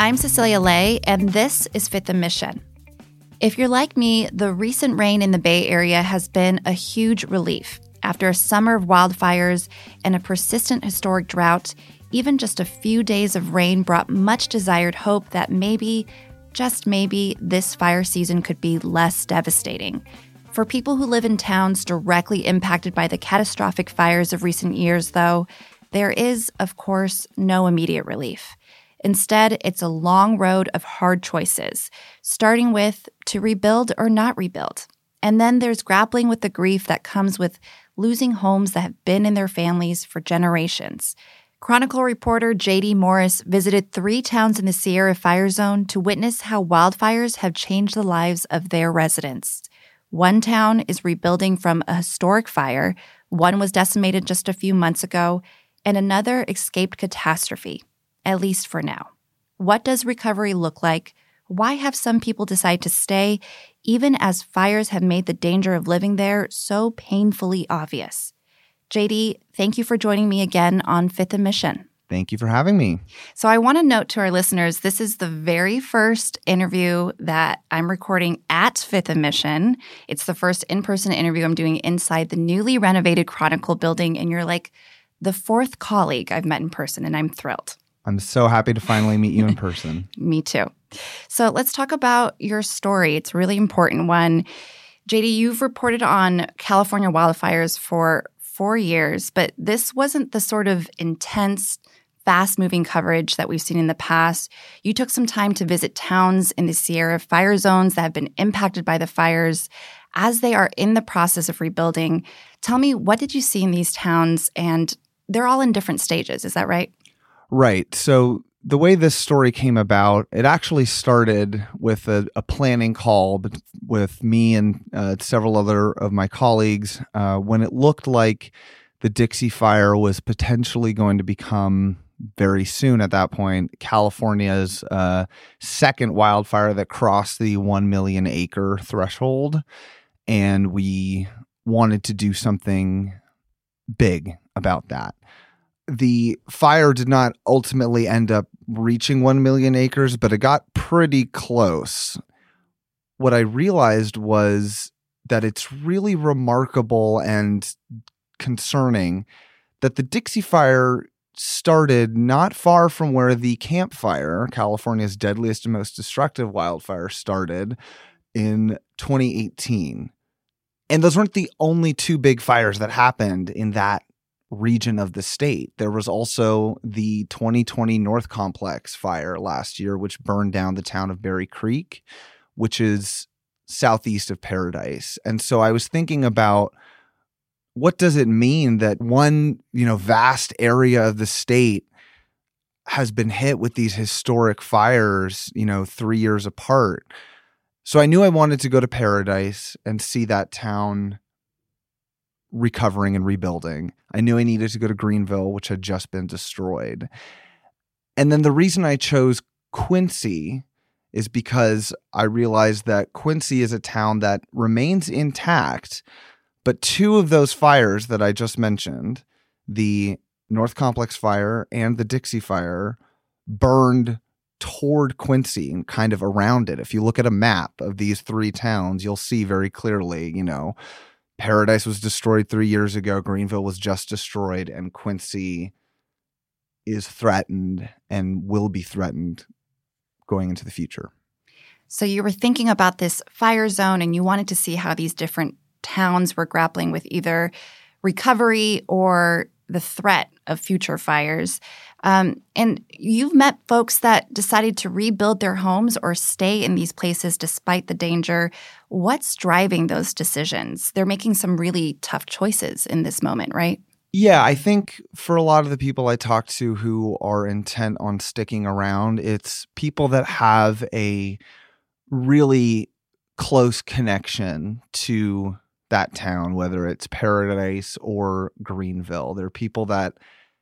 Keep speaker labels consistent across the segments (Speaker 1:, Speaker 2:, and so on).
Speaker 1: I'm Cecilia Lei, and this is Fifth and Mission. If you're like me, the recent rain in the Bay Area has been a huge relief. After a summer of wildfires and a persistent historic drought, even just a few days of rain brought much desired hope that maybe, just maybe, this fire season could be less devastating. For people who live in towns directly impacted by the catastrophic fires of recent years, though, there is, of course, no immediate relief. Instead, it's a long road of hard choices, starting with to rebuild or not rebuild. And then there's grappling with the grief that comes with losing homes that have been in their families for generations. Chronicle reporter JD Morris visited three towns in the Sierra Fire Zone to witness how wildfires have changed the lives of their residents. One town is rebuilding from a historic fire, one was decimated just a few months ago, and another escaped catastrophe, at least for now. What does recovery look like? Why have some people decide to stay, even as fires have made the danger of living there so painfully obvious? JD, thank you for joining me again on Fifth and Mission.
Speaker 2: Thank you for having me.
Speaker 1: So, I want to note to our listeners this is the very first interview that I'm recording at Fifth and Mission. It's the first in person interview I'm doing inside the newly renovated Chronicle building. And you're like the fourth colleague I've met in person, and I'm thrilled.
Speaker 2: I'm so happy to finally meet you in person.
Speaker 1: Me too. So, let's talk about your story. It's a really important one. JD, you've reported on California wildfires for four years, but this wasn't the sort of intense, fast moving coverage that we've seen in the past. You took some time to visit towns in the Sierra fire zones that have been impacted by the fires as they are in the process of rebuilding. Tell me, what did you see in these towns? And they're all in different stages, is that right?
Speaker 2: Right. So the way this story came about, it actually started with a, a planning call with me and uh, several other of my colleagues uh, when it looked like the Dixie Fire was potentially going to become very soon at that point California's uh, second wildfire that crossed the 1 million acre threshold. And we wanted to do something big about that the fire did not ultimately end up reaching 1 million acres, but it got pretty close. What I realized was that it's really remarkable and concerning that the Dixie Fire started not far from where the Camp Fire, California's deadliest and most destructive wildfire, started in 2018. And those weren't the only two big fires that happened in that region of the state. There was also the 2020 North Complex fire last year, which burned down the town of Berry Creek, which is southeast of Paradise. And so I was thinking about what does it mean that one, you know, vast area of the state has been hit with these historic fires, you know, 3 years apart. So I knew I wanted to go to Paradise and see that town recovering and rebuilding. I knew I needed to go to Greenville, which had just been destroyed. And then the reason I chose Quincy is because I realized that Quincy is a town that remains intact, but two of those fires that I just mentioned, the North Complex fire and the Dixie fire, burned toward Quincy and kind of around it. If you look at a map of these three towns, you'll see very clearly, you know, Paradise was destroyed three years ago. Greenville was just destroyed, and Quincy is threatened and will be threatened going into the future.
Speaker 1: So you were thinking about this fire zone and you wanted to see how these different towns were grappling with either recovery or the threat of future fires. Um, and you've met folks that decided to rebuild their homes or stay in these places despite the danger. What's driving those decisions? They're making some really tough choices in this moment, right?
Speaker 2: Yeah, I think for a lot of the people I talk to who are intent on sticking around, it's people that have a really close connection to that town, whether it's Paradise or Greenville. They're people that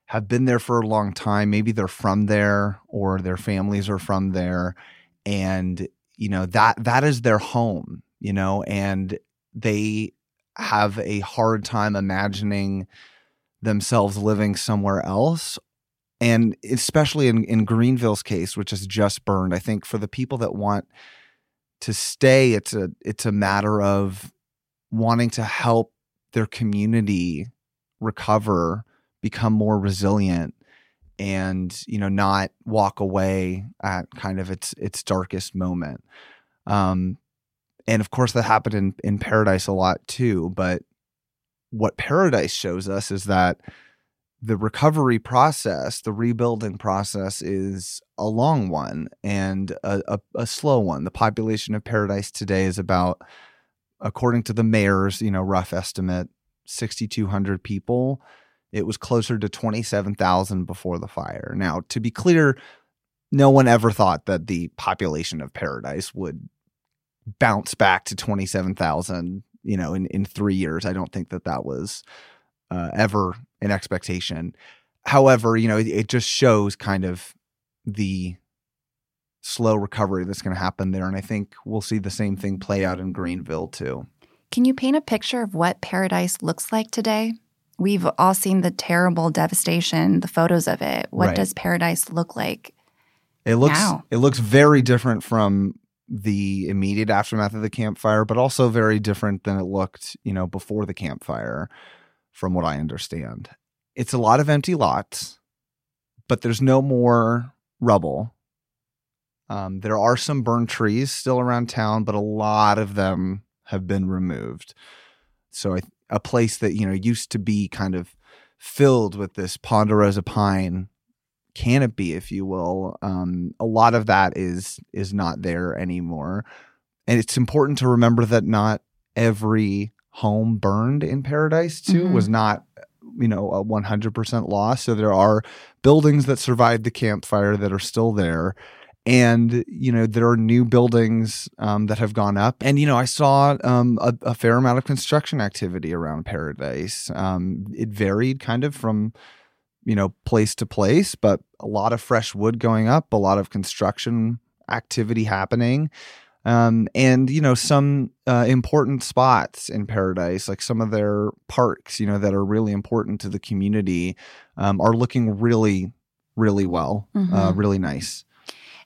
Speaker 2: have been there for a long time. Maybe they're from there or their families are from there. And, you know, that that is their home, you know, and they have a hard time imagining themselves living somewhere else and especially in, in Greenville's case, which is just burned, I think for the people that want to stay, it's a it's a matter of wanting to help their community recover, become more resilient, and you know not walk away at kind of its its darkest moment. Um, and of course that happened in in Paradise a lot too. But what Paradise shows us is that the recovery process, the rebuilding process is a long one and a, a, a, slow one. The population of Paradise today is about, according to the mayor's, you know, rough estimate, 6,200 people. It was closer to 27,000 before the fire. Now, to be clear, no one ever thought that the population of Paradise would bounce back to 27,000, you know, in, in three years. I don't think that that was uh, ever an expectation. However, you know, it, it just shows kind of the slow recovery that's going to happen there. And I think we'll see the same thing play out in Greenville too.
Speaker 1: Can you paint a picture of what paradise looks like today? We've all seen the terrible devastation, the photos of it. What right. does paradise look like?
Speaker 2: It looks now? it looks very different from the immediate aftermath of the Camp Fire, but also very different than it looked, you know, before the Camp Fire, from what I understand. It's a lot of empty lots, but there's no more rubble. Um, there are some burned trees still around town, but a lot of them have been removed. So I, a place that you know used to be kind of filled with this ponderosa pine canopy, if you will, um, a lot of that is is not there anymore. And it's important to remember that not every home burned in Paradise too mm-hmm. was not you know a 100% loss so there are buildings that survived the Camp Fire that are still there and you know there are new buildings um, that have gone up. And you know i saw um, a, a, fair amount of construction activity around paradise. Um, it varied kind of from you know place to place but a lot of fresh wood going up a lot of construction activity happening. Um, and you know some uh, important spots in paradise like some of their parks you know that are really important to the community um, are looking really really well uh, mm-hmm. uh, really nice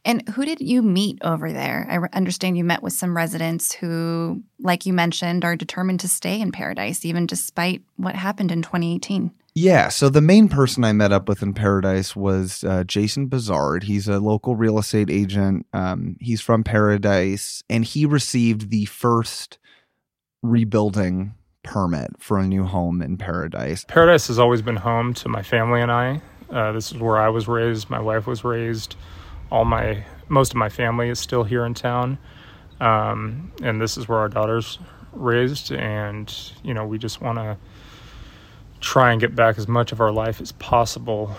Speaker 1: and who did you meet over there i understand you met with some residents who like you mentioned are determined to stay in paradise even despite what happened in 2018
Speaker 2: yeah, so the main person I met up with in Paradise was uh, Jason Bazard. He's a local real estate agent. Um, he's from Paradise, and he received the first rebuilding permit for a new home in Paradise.
Speaker 3: Paradise has always been home to my family and I. Uh, this is where I was raised. My wife was raised. All my most of my family is still here in town, um, and this is where our daughters raised. And you know, we just want to try and get back as much of our life as possible.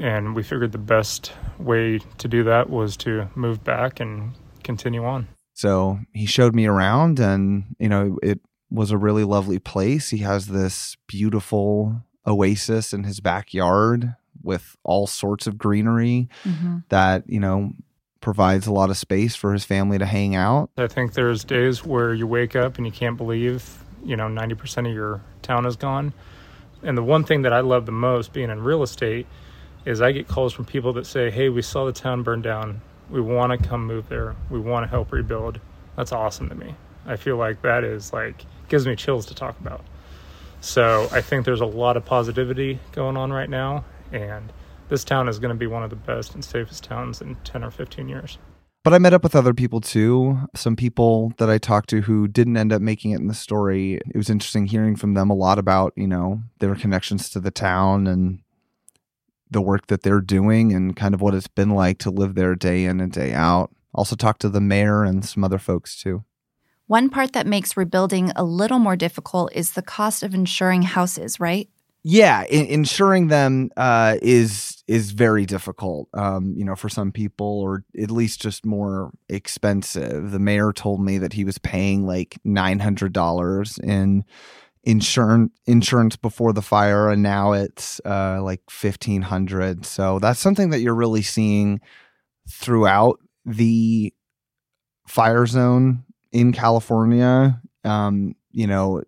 Speaker 3: And we figured the best way to do that was to move back and continue on.
Speaker 2: So he showed me around, and you know, it was a really lovely place. He has this beautiful oasis in his backyard with all sorts of greenery mm-hmm. that, you know, provides a lot of space for his family to hang out.
Speaker 3: I think there's days where you wake up and you can't believe, you know, 90% of your town is gone. And the one thing that I love the most being in real estate is I get calls from people that say, "Hey, we saw the town burn down. We want to come move there. We want to help rebuild." That's awesome to me. I feel like that is like gives me chills to talk about. So, I think there's a lot of positivity going on right now and this town is going to be one of the best and safest towns in 10 or 15 years.
Speaker 2: But I met up with other people too. Some people that I talked to who didn't end up making it in the story. It was interesting hearing from them a lot about, you know, their connections to the town and the work that they're doing and kind of what it's been like to live there day in and day out. Also talked to the mayor and some other folks too.
Speaker 1: One part that makes rebuilding a little more difficult is the cost of insuring houses, right?
Speaker 2: Yeah, in, insuring them uh, is is very difficult. Um, you know, for some people, or at least just more expensive. The mayor told me that he was paying like nine hundred dollars in insurance insurance before the fire, and now it's uh, like fifteen hundred. So that's something that you're really seeing throughout the fire zone in California. Um, you know,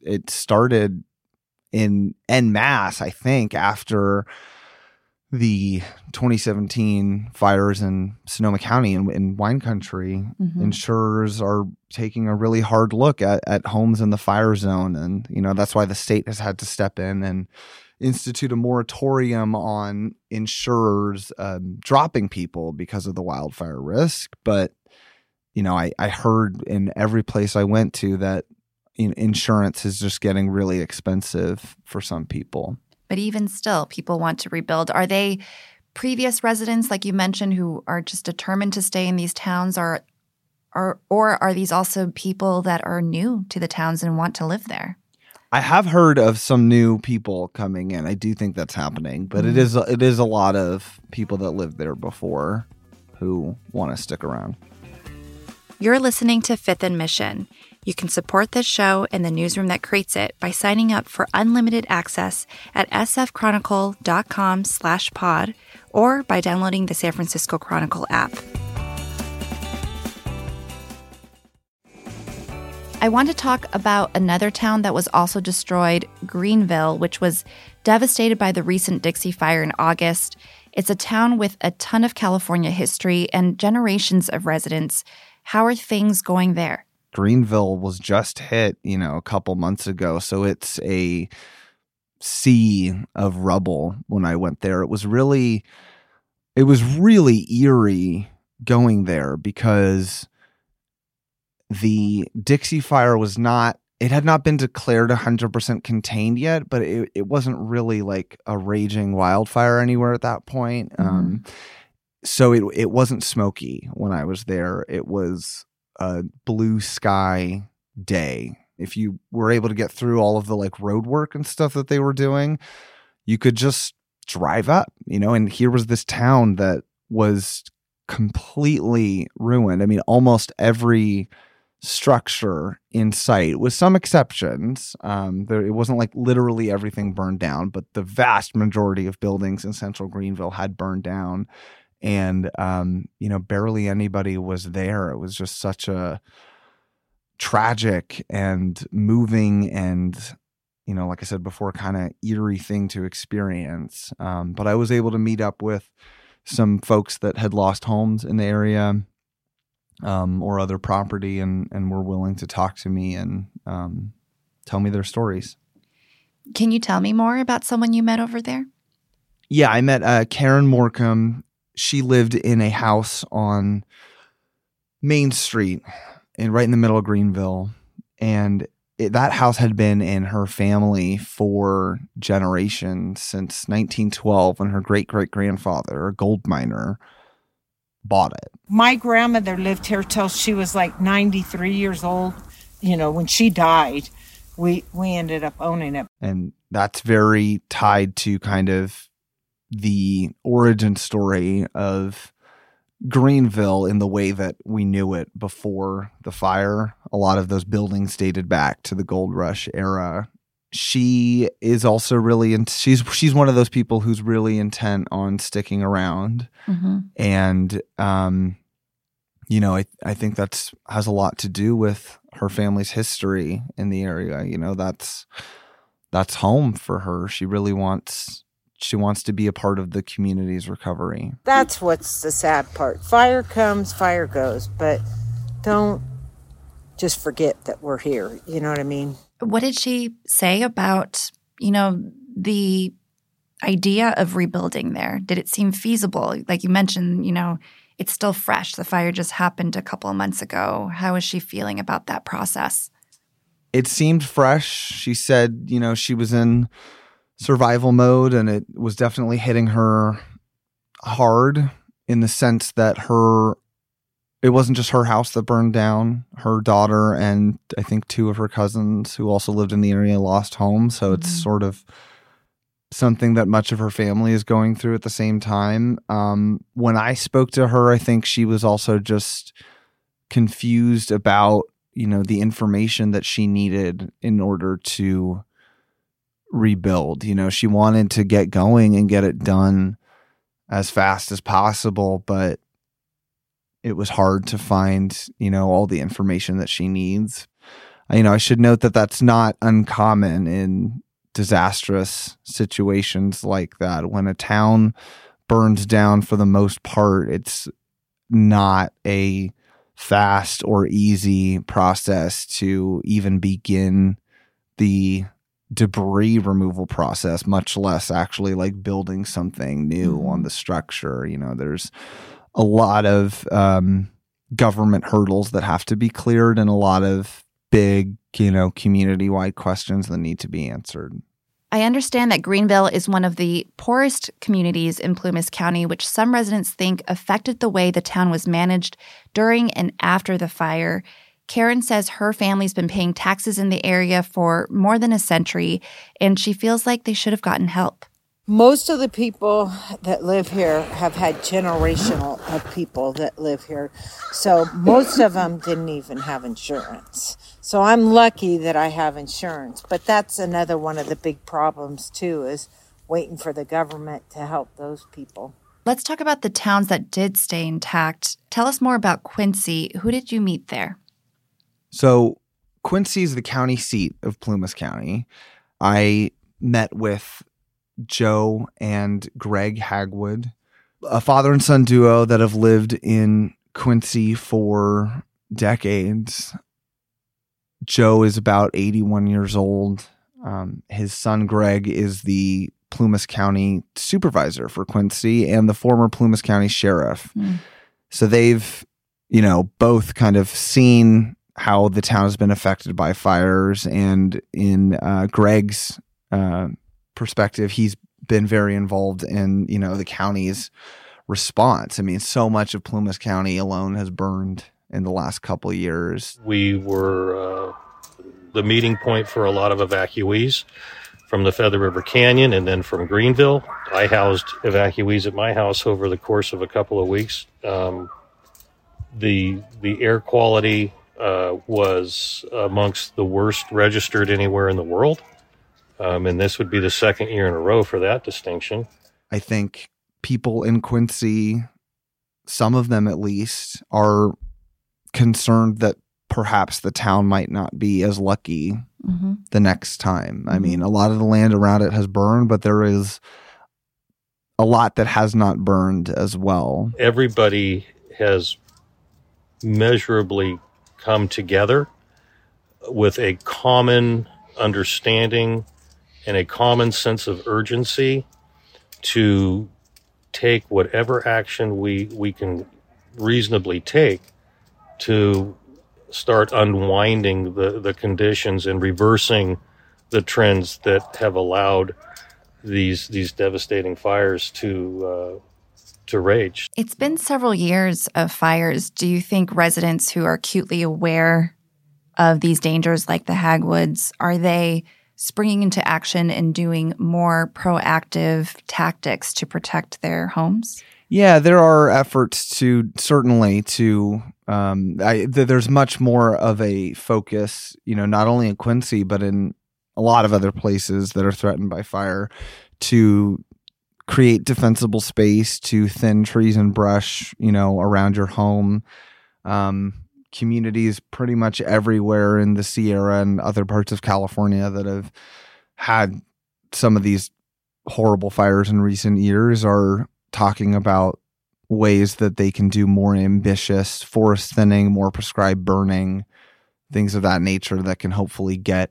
Speaker 2: it started in en masse, I think, after the 2017 fires in Sonoma County in, in wine country,
Speaker 1: Mhm.
Speaker 2: insurers are taking a really hard look at, at homes in the fire zone. And, you know, that's why the state has had to step in and institute a moratorium on insurers um, dropping people because of the wildfire risk. But, you know, I, I heard in every place I went to that insurance is just getting really expensive for some people.
Speaker 1: But even still, people want to rebuild. Are they previous residents, like you mentioned, who are just determined to stay in these towns, or, or, or are these also people that are new to the towns and want to live there?
Speaker 2: I have heard of some new people coming in. I do think that's happening, but it
Speaker 1: Mhm.
Speaker 2: is it is a lot of people that lived there before who want to stick around.
Speaker 1: You're listening to Fifth and Mission. You can support this show and the newsroom that creates it by signing up for unlimited access at sfchronicle.com slash pod or by downloading the San Francisco Chronicle app. I want to talk about another town that was also destroyed, Greenville, which was devastated by the recent Dixie Fire in August. It's a town with a ton of California history and generations of residents. How are things going there?
Speaker 2: Greenville was just hit, you know, a couple months ago, so it's a sea of rubble when I went there. It was really it was really eerie going there because the Dixie fire was not it had not been declared 100% contained yet, but it, it wasn't really like a raging wildfire anywhere at that point. Um, so it it wasn't smoky when I was there. It was a blue sky day. If you were able to get through all of the like road work and stuff that they were doing, you could just drive up, you know, and here was this town that was completely ruined. I mean, almost every structure in sight, with some exceptions. Um, there, it wasn't like literally everything burned down, but the vast majority of buildings in central Greenville had burned down. And, um, you know, barely anybody was there. It was just such a tragic and moving and, you know, like I said before, kind of eerie thing to experience. Um, but I was able to meet up with some folks that had lost homes in the area um, or other property and and were willing to talk to me and um, tell me their stories.
Speaker 1: Can you tell me more about someone you met over there?
Speaker 2: Yeah, I met uh, Karen Morcom. She lived in a house on Main Street, and right in the middle of Greenville, and it, that house had been in her family for generations since 1912, when her great great grandfather, a gold miner, bought it.
Speaker 4: My grandmother lived here till she was like 93 years old. You know, when she died, we we ended up owning it.
Speaker 2: and that's very tied to kind of the origin story of Greenville in the way that we knew it before the fire. A lot of those buildings dated back to the gold rush era. She is also really and she's she's one of those people who's really intent on sticking around
Speaker 1: Mm-hmm.
Speaker 2: and um you know I I think that's has a lot to do with her family's history in the area you know that's that's home for her she really wants she wants to be a part of the community's recovery
Speaker 4: That's what's the sad part. Fire comes, fire goes, but don't just forget that we're here. You know what I mean?
Speaker 1: What did she say about, you know, the idea of rebuilding there? Did it seem feasible? Like you mentioned, you know, it's still fresh. The fire just happened a couple of months ago. How is she feeling about that process?
Speaker 2: it seemed fresh she said you know she was in survival mode and it was definitely hitting her hard in the sense that her it wasn't just her house that burned down her daughter and i think two of her cousins who also lived in the area lost homes so it's
Speaker 1: Mhm.
Speaker 2: sort of something that much of her family is going through at the same time um, when i spoke to her i think she was also just confused about you know the information that she needed in order to rebuild you know she wanted to get going and get it done as fast as possible but it was hard to find you know all the information that she needs you know i should note that that's not uncommon in disastrous situations like that. When a town burns down for the most part, it's not a fast or easy process to even begin the debris removal process, much less actually like building something new mm-hmm. on the structure. You know, there's a lot of um, government hurdles that have to be cleared and a lot of big, you know, community wide questions that need to be answered.
Speaker 1: I understand that Greenville is one of the poorest communities in Plumas County, which some residents think affected the way the town was managed during and after the fire. Karen says her family's been paying taxes in the area for more than a century, and she feels like they should have gotten help.
Speaker 4: Most of the people that live here have had generational of people that live here. So most of them didn't even have insurance. So I'm lucky that I have insurance. But that's another one of the big problems too is waiting for the government to help those people.
Speaker 1: Let's talk about the towns that did stay intact. Tell us more about Quincy. Who did you meet there?
Speaker 2: So Quincy is the county seat of Plumas County. I met with Joe and Greg Hagwood, a father and son duo that have lived in Quincy for decades. Joe is about 81 years old. Um, his son Greg is the Plumas County supervisor for Quincy and the former Plumas County sheriff. Mm. So they've, you know, both kind of seen how the town has been affected by fires. And in uh, Greg's uh, perspective, he's been very involved in you know the county's response. I mean, so much of Plumas County alone has burned in the last couple of years.
Speaker 5: We were uh, the meeting point for a lot of evacuees from the Feather River Canyon and then from Greenville. I housed evacuees at my house over the course of a couple of weeks. Um, the the air quality uh, was amongst the worst registered anywhere in the world. Um, and this would be the second year in a row for that distinction.
Speaker 2: I think people in Quincy, some of them at least, are concerned that perhaps the town might not be as lucky mm-hmm. the next time. Mm-hmm. I mean, a lot of the land around it has burned, but there is a lot that has not burned as well.
Speaker 5: Everybody has measurably come together with a common understanding and a common sense of urgency to take whatever action we, we can reasonably take to start unwinding the, the conditions and reversing the trends that have allowed these these devastating fires to uh, to rage.
Speaker 1: It's been several years of fires. Do you think residents who are acutely aware of these dangers, like the Hagwoods, are they springing into action and doing more proactive tactics to protect their homes?
Speaker 2: Yeah, there are efforts to certainly to. Um, I, th- there's much more of a focus, you know, not only in Quincy but in a lot of other places that are threatened by fire, to create defensible space, to thin trees and brush, you know, around your home. Um, communities pretty much everywhere in the Sierra and other parts of California that have had some of these horrible fires in recent years are talking about ways that they can do more ambitious forest thinning, more prescribed burning, things of that nature that can hopefully get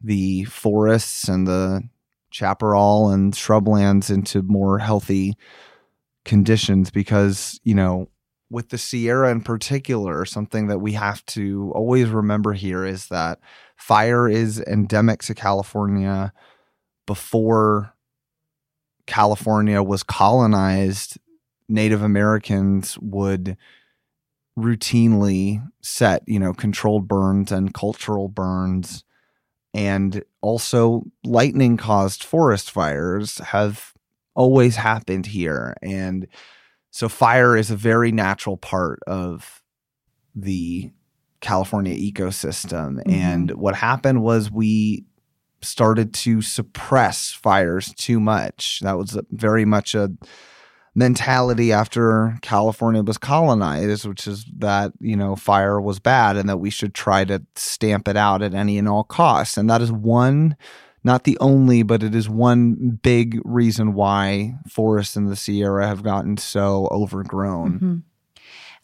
Speaker 2: the forests and the chaparral and shrublands into more healthy conditions because, you know, with the Sierra in particular, something that we have to always remember here is that fire is endemic to California before California was colonized. Native Americans would routinely set, you know, controlled burns and cultural burns. And also, lightning caused forest fires have always happened here. And so fire is a very natural part of the California ecosystem. Mm-hmm. And what happened was we started to suppress fires too much. That was very much a mentality after California was colonized, which is that, you know, fire was bad and that we should try to stamp it out at any and all costs. And that is one not the only, but it is one big reason why forests in the Sierra have gotten so overgrown.
Speaker 1: Mm-hmm.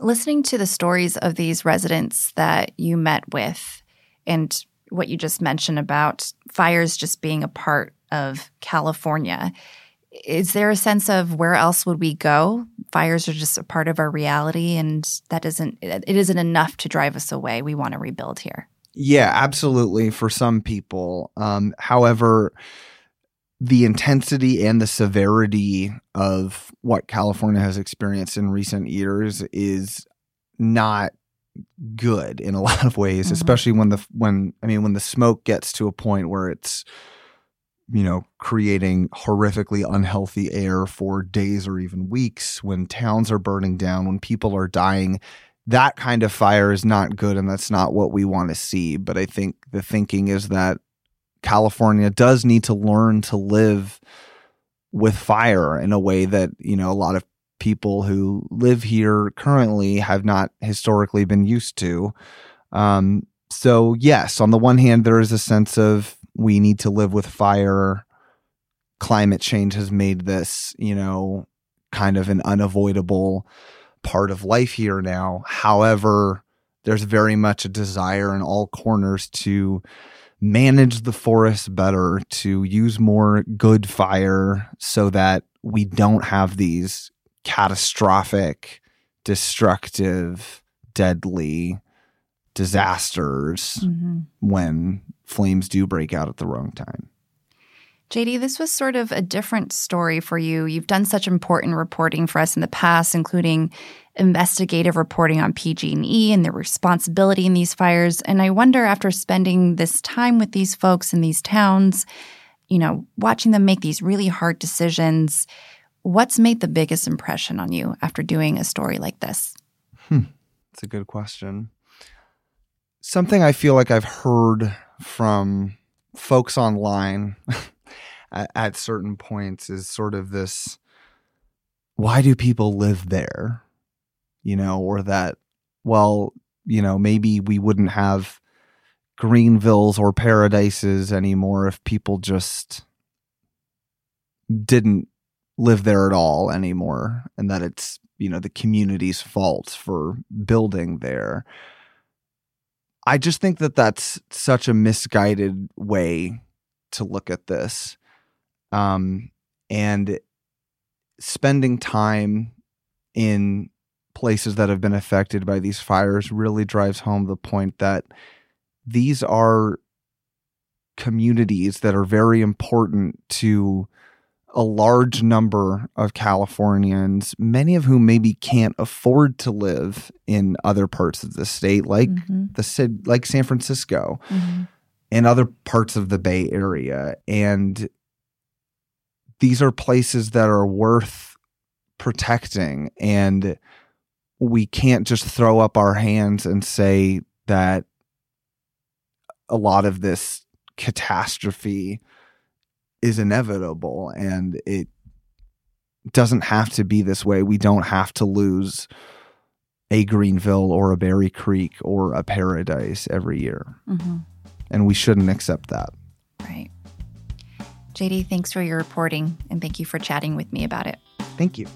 Speaker 1: Listening to the stories of these residents that you met with and what you just mentioned about fires just being a part of California, is there a sense of where else would we go? Fires are just a part of our reality, and that isn't it isn't enough to drive us away. We want to rebuild here.
Speaker 2: Yeah, absolutely. For some people, um, however, the intensity and the severity of what California has experienced in recent years is not good in a lot of ways, mm-hmm. especially when the when I mean when the smoke gets to a point where it's you know, creating horrifically unhealthy air for days or even weeks, when towns are burning down, when people are dying, that kind of fire is not good and that's not what we want to see. But I think the thinking is that California does need to learn to live with fire in a way that, you know, a lot of people who live here currently have not historically been used to. Um, so, yes, on the one hand, there is a sense of we need to live with fire. Climate change has made this, you know, kind of an unavoidable part of life here now. However, there's very much a desire in all corners to manage the forest better, to use more good fire so that we don't have these catastrophic, destructive, deadly disasters mm-hmm. when flames do break out at the wrong time.
Speaker 1: JD, this was sort of a different story for you. You've done such important reporting for us in the past, including investigative reporting on PG&E and their responsibility in these fires. And I wonder, after spending this time with these folks in these towns, you know, watching them make these really hard decisions, what's made the biggest impression on you after doing a story like this?
Speaker 2: Hmm. That's a good question something I feel like I've heard from folks online at, at, certain points is sort of this why do people live there? You know, or that, well, you know, maybe we wouldn't have Greenvilles or paradises anymore if people just didn't live there at all anymore and that it's, you know, the community's fault for building there. I just think that that's such a misguided way to look at this. Um, and spending time in places that have been affected by these fires really drives home the point that these are communities that are very important to a large number of Californians, many of whom maybe can't afford to live in other parts of the state, like mm-hmm. the like San Francisco mm-hmm. and other parts of the Bay Area, and these are places that are worth protecting, and we can't just throw up our hands and say that a lot of this catastrophe is inevitable and it doesn't have to be this way. We don't have to lose a Greenville or a Berry Creek or a Paradise every year. Mm-hmm. And we shouldn't accept that.
Speaker 1: Right. JD, thanks for your reporting and thank you for chatting with me about it.
Speaker 2: Thank you.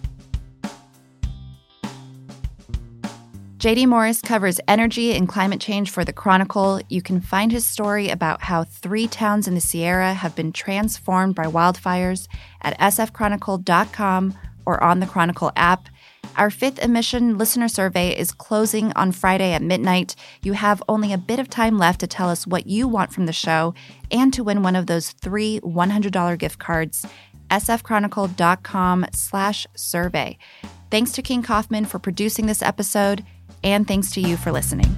Speaker 1: JD Morris covers energy and climate change for The Chronicle. You can find his story about how three towns in the Sierra have been transformed by wildfires at sfchronicle.com or on the Chronicle app. Our Fifth and Mission listener survey is closing on Friday at midnight. You have only a bit of time left to tell us what you want from the show and to win one of those three $100 gift cards. sfchronicle.com slash survey. Thanks to King Kaufman for producing this episode and thanks to you for listening.